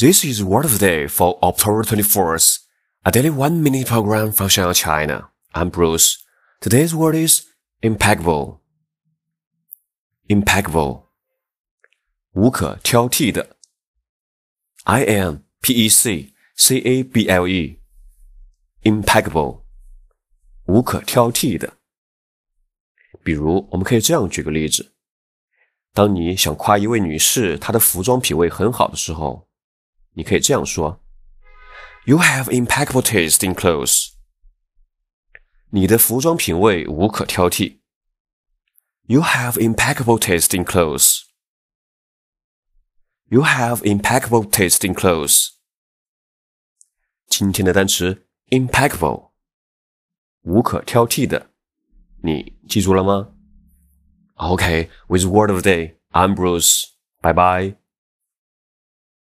This is Word of the Day for October 24th, a daily one minute program from Shanghai, China. I'm Bruce. Today's word is impeccable. Impeccable. 无可挑剔的。I M P E C C A B L E. Impeccable. 无可挑剔的。比如，我们可以这样举个例子：当你想夸一位女士她的服装品味很好的时候， 你可以这样说：“You have impeccable taste in clothes。”你的服装品味无可挑剔。You have impeccable taste in clothes. You have impeccable taste in clothes. 今天的单词 impeccable，无可挑剔的，你记住了吗？Okay, with word of the day, I'm Bruce. Bye bye.